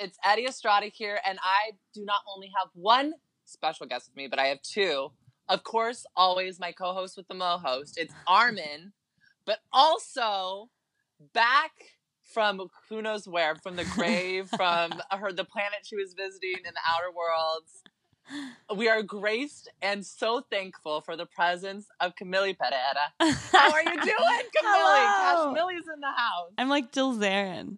It's Eddie Estrada here, and I do not only have one special guest with me, but I have two. Of course, always my co-host with the Mo host. It's Armin, but also back from who knows where, from the grave, from uh, her the planet she was visiting in the outer worlds. We are graced and so thankful for the presence of Camille Pereira. How are you doing, Camille? Camille's in the house. I'm like Jill Zarin.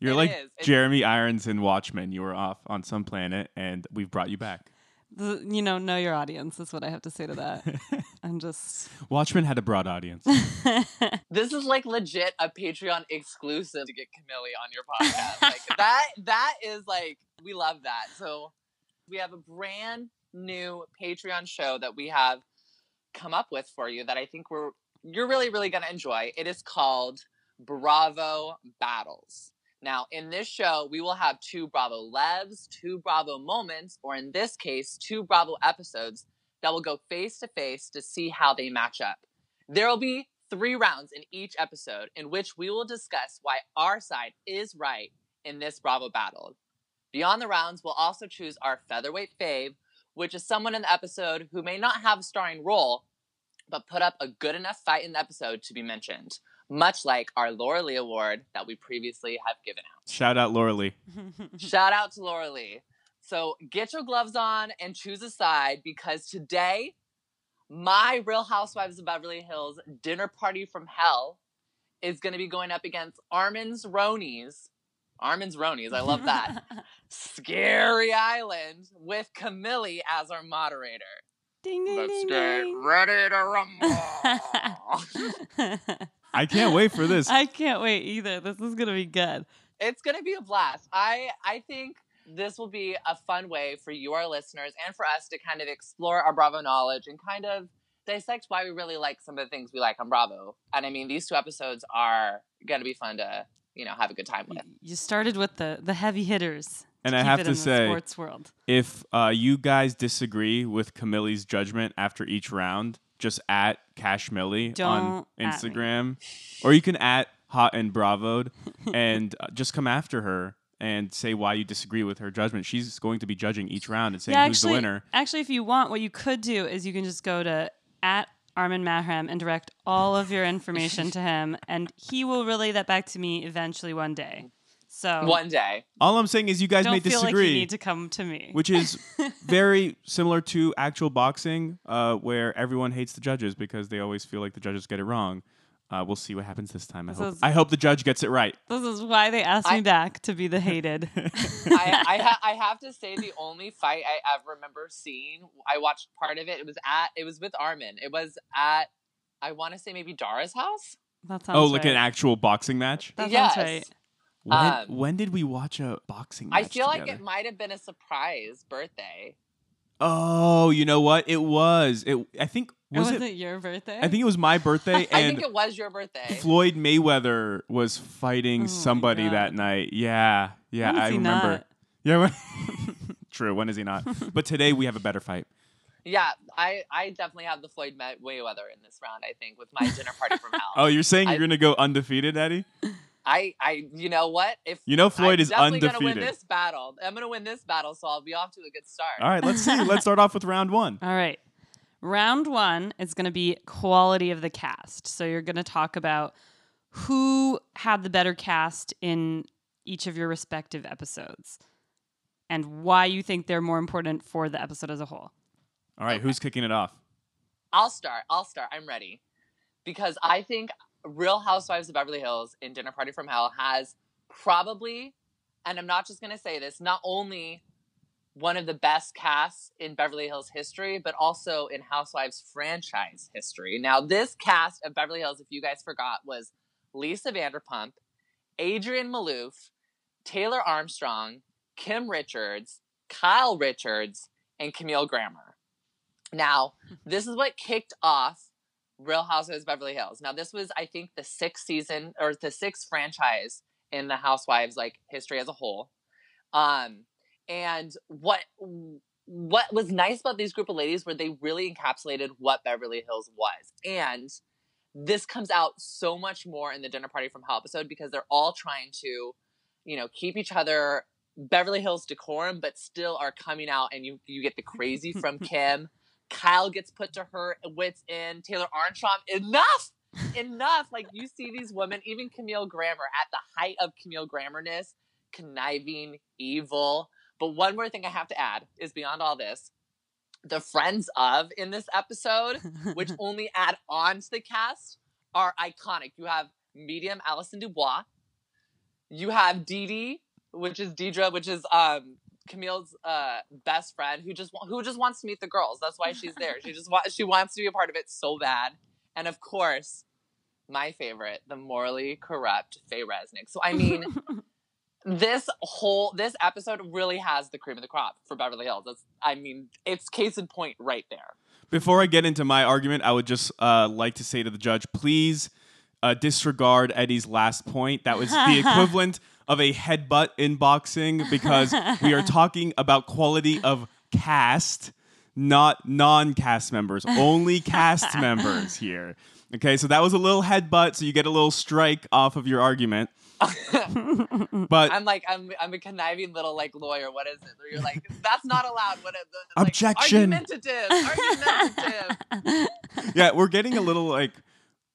You're It like is. It's- Jeremy Irons in Watchmen. You were off on some planet, and we've brought you back. The, you know, know your audience is what I have to say to that. I'm just. Watchmen had a broad audience. This is like legit a Patreon exclusive to get Camille on your podcast. Like that that is like we love that. So we have a brand new Patreon show that we have come up with for you that I think we're you're really really going to enjoy. It is called Bravo Battles. Now, in this show, we will have two Bravo Levs, two Bravo moments, or in this case, two Bravo episodes that will go face to face to see how they match up. There will be three rounds in each episode in which we will discuss why our side is right in this Bravo battle. Beyond the rounds, we'll also choose our featherweight fave, which is someone in the episode who may not have a starring role, but put up a good enough fight in the episode to be mentioned, much like our Laura Lee Award that we previously have given out. Shout out Laura Lee. Shout out to Laura Lee. So get your gloves on and choose a side because today, my Real Housewives of Beverly Hills dinner party from hell is going to be going up against Armin's Ronies. Armin's Ronies, I love that. Scary Island with Camille as our moderator. ding ding Let's ding get ding. ready to rumble. I can't wait for this. I can't wait either. This is gonna be good. it's gonna be a blast. I I think this will be a fun way for you, our listeners, and for us to kind of explore our Bravo knowledge and kind of dissect why we really like some of the things we like on Bravo. And I mean, these two episodes are gonna be fun to you know have a good time with. You started with the the heavy hitters. And I have to say- sports world. if uh, you guys disagree with Camille's judgment after each round, just at Cash Millie on Don't at me. Instagram, or you can at Hot and Bravoed, and uh, just come after her and say why you disagree with her judgment. She's going to be judging each round and saying who's actually, the winner. actually, if you want, what you could do is you can just go to at Armin Mahram and direct all of your information to him, and he will relay that back to me eventually one day. So One day, All I'm saying is you guys don't may feel disagree. like you need to come to me. which is very similar to actual boxing, uh, where everyone hates the judges because they always feel like the judges get it wrong. Uh, we'll see what happens this time. I This hope, is- I hope the judge gets it right. this is why they asked me back to be the hated. I I, ha- I have to say the only fight I ever remember seeing. I watched part of it. It was at it was with Armin. It was at I want to say maybe Dara's house. That sounds oh, like right. an actual boxing match. That Yes. sounds right. When, Um, when did we watch a boxing match I feel like it might have been a surprise birthday. Oh, you know what? It was. It. I think was was it? it your birthday? I think it was my birthday, I think it was your birthday. Floyd Mayweather was fighting Oh somebody that night. Yeah, yeah, When is I he remember. not? Yeah, true. When is he not? but today we have a better fight. Yeah, I, I definitely have the Floyd Mayweather in this round. I think with my dinner party from hell. Oh, you're saying I- you're gonna go undefeated, Eddie? I, I, you know what? If You know Floyd I'm is definitely gonna undefeated. win this battle. I'm gonna win this battle, so I'll be off to a good start. All right, let's see. let's start off with round one. All right. Round one is going to be quality of the cast. So you're going to talk about who had the better cast in each of your respective episodes and why you think they're more important for the episode as a whole. All right, who's kicking it off? I'll start. I'll start. I'm ready. Because I think Real Housewives of Beverly Hills in Dinner Party from Hell has probably, and I'm not just going to say this, not only one of the best casts in Beverly Hills history, but also in Housewives franchise history. Now, this cast of Beverly Hills, if you guys forgot, was Lisa Vanderpump, Adrienne Maloof, Taylor Armstrong, Kim Richards, Kyle Richards, and Camille Grammer. Now, this is what kicked off Real Housewives of Beverly Hills. Now, this was, I think, the sixth season or the sixth franchise in the Housewives like history as a whole. Um, and what what was nice about these group of ladies were they really encapsulated what Beverly Hills was, and this comes out so much more in the dinner party from hell episode because they're all trying to, you know, keep each other Beverly Hills decorum, but still are coming out, and you you get the crazy from Kim. Kyle gets put to her wits in. Taylor Armstrong, enough, enough. Like you see these women, even Camille Grammer at the height of Camille Grammerness, conniving, evil. But one more thing I have to add is beyond all this, the friends of in this episode, which only add on to the cast, are iconic. You have medium Allison Dubois. You have Dee Dee, which is Deidre, which is um Camille's uh best friend who just who just wants to meet the girls. That's why she's there. She just wants she wants to be a part of it so bad. And of course, my favorite, the morally corrupt Faye Resnick. So I mean, this whole this episode really has the cream of the crop for Beverly Hills. That's I mean, it's case in point right there. Before I get into my argument, I would just uh, like to say to the judge, please uh, disregard Eddie's last point. That was the equivalent of a headbutt in boxing because we are talking about quality of cast, not non-cast members. Only cast members here. Okay, so that was a little headbutt, so you get a little strike off of your argument. but I'm like I'm I'm a conniving little like lawyer. What is it? Where You're like that's not allowed. What is the, like, Objection. argumentative. Argumentative. yeah, we're getting a little like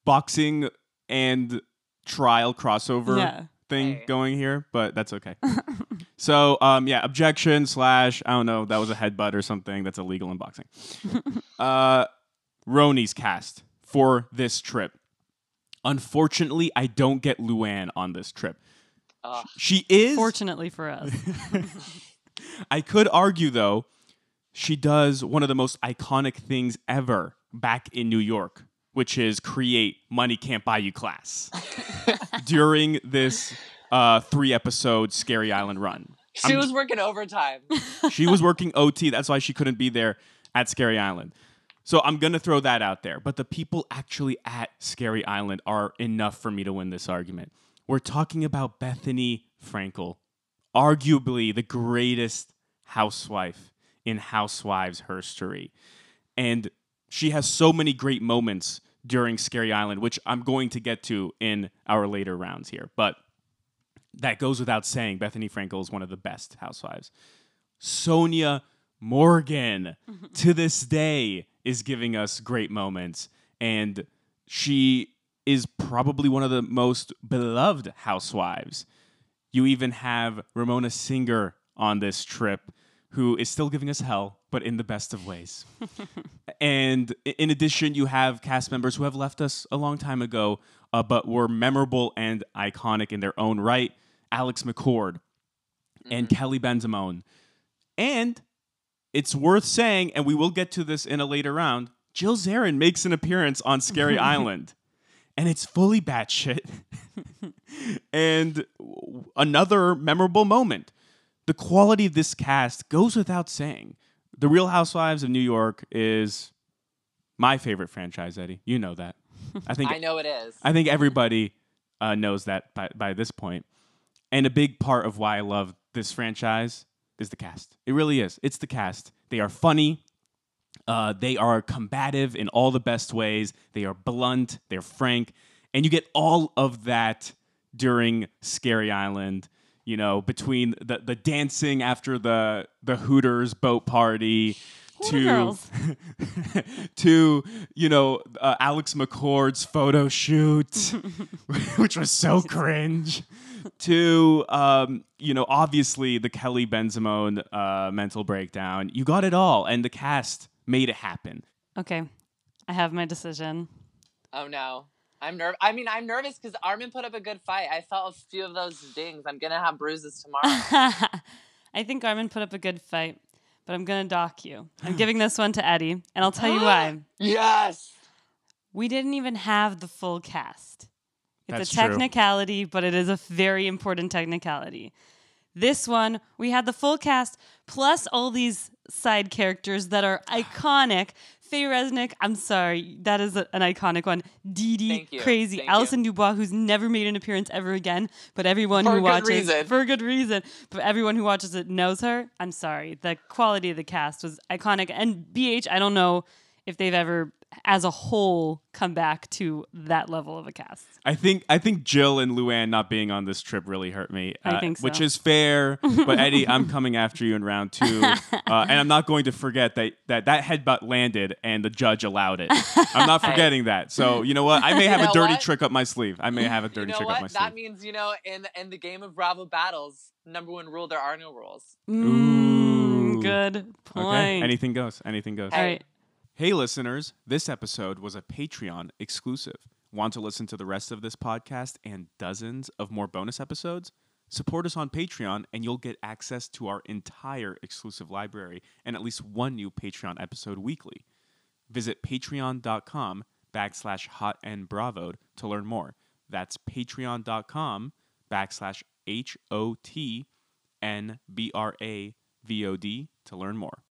boxing and trial crossover Yeah. Thing Hey. going here, but that's okay. so, um, yeah, objection slash I don't know, that was a headbutt or something that's illegal in boxing. uh, Roni's cast for this trip. Unfortunately, I don't get Luann on this trip. Ugh. She is Fortunately for us. I could argue, though, she does one of the most iconic things ever back in New York, which is create Money Can't Buy You class during this uh, three episode Scary Island run. She I'm- was working overtime. She was working OT. That's why she couldn't be there at Scary Island. So I'm going to throw that out there. But the people actually at Scary Island are enough for me to win this argument. We're talking about Bethenny Frankel, arguably the greatest housewife in Housewives history. And she has so many great moments during Scary Island, which I'm going to get to in our later rounds here. But that goes without saying. Bethenny Frankel is one of the best housewives. Sonja Morgan to this day is giving us great moments and she is probably one of the most beloved housewives. You even have Ramona Singer on this trip who is still giving us hell but in the best of ways. and in addition you have cast members who have left us a long time ago uh, but were memorable and iconic in their own right. Alex McCord and Kelly Bensimon. And it's worth saying, and we will get to this in a later round, Jill Zarin makes an appearance on Scary Island. And it's fully batshit. and another memorable moment. The quality of this cast goes without saying. The Real Housewives of New York is my favorite franchise, Eddie. You know that. I think I know it is. I think everybody uh, knows that by, by this point. And a big part of why I love this franchise is the cast. It really is. It's the cast. They are funny. Uh, they are combative in all the best ways. They are blunt. They're frank. And you get all of that during Scary Island. You know, between the, the dancing after the the Hooters boat party, to to you know uh, Alex McCord's photo shoot, which was so cringe. To um, you know, obviously the Kelly Bensimon uh, mental breakdown. You got it all, and the cast made it happen. Okay. I have my decision. Oh no. I'm nervous. I mean, I'm nervous because Armin put up a good fight. I felt a few of those dings. I'm gonna have bruises tomorrow. I think Armin put up a good fight, but I'm going to dock you. I'm giving this one to Eddie, and I'll tell you why. yes. We didn't even have the full cast. It's That's a true. technicality, but it is a very important technicality. This one, we had the full cast plus all these side characters that are iconic. Faye Resnick, I'm sorry, that is a- an iconic one. Dee Dee, crazy. Thank you. Allison Dubois, who's never made an appearance ever again, but everyone For who watches reason. for a good reason, but everyone who watches it knows her. I'm sorry, the quality of the cast was iconic. And BH, I don't know if they've ever as a whole come back to that level of a cast. I think I think Jill and Luann not being on this trip really hurt me. I uh, think so. which is fair. But Eddie, I'm coming after you in round two, uh, and I'm not going to forget that that that headbutt landed and the judge allowed it. I'm not forgetting that. So you know what? I may have You a dirty what? trick up my sleeve. I may have a You dirty know trick up my sleeve. That means you know in in the game of Bravo battles, number one rule: there are no rules. Mm, Ooh. good point. okay, anything goes. Anything goes. All right. Hey, listeners, this episode was a Patreon exclusive. Want to listen to the rest of this podcast and dozens of more bonus episodes? Support us on Patreon, and you'll get access to our entire exclusive library and at least one new Patreon episode weekly. Visit patreon.com backslash hot and bravo to learn more. That's patreon.com backslash H O T N B R A V O D to learn more.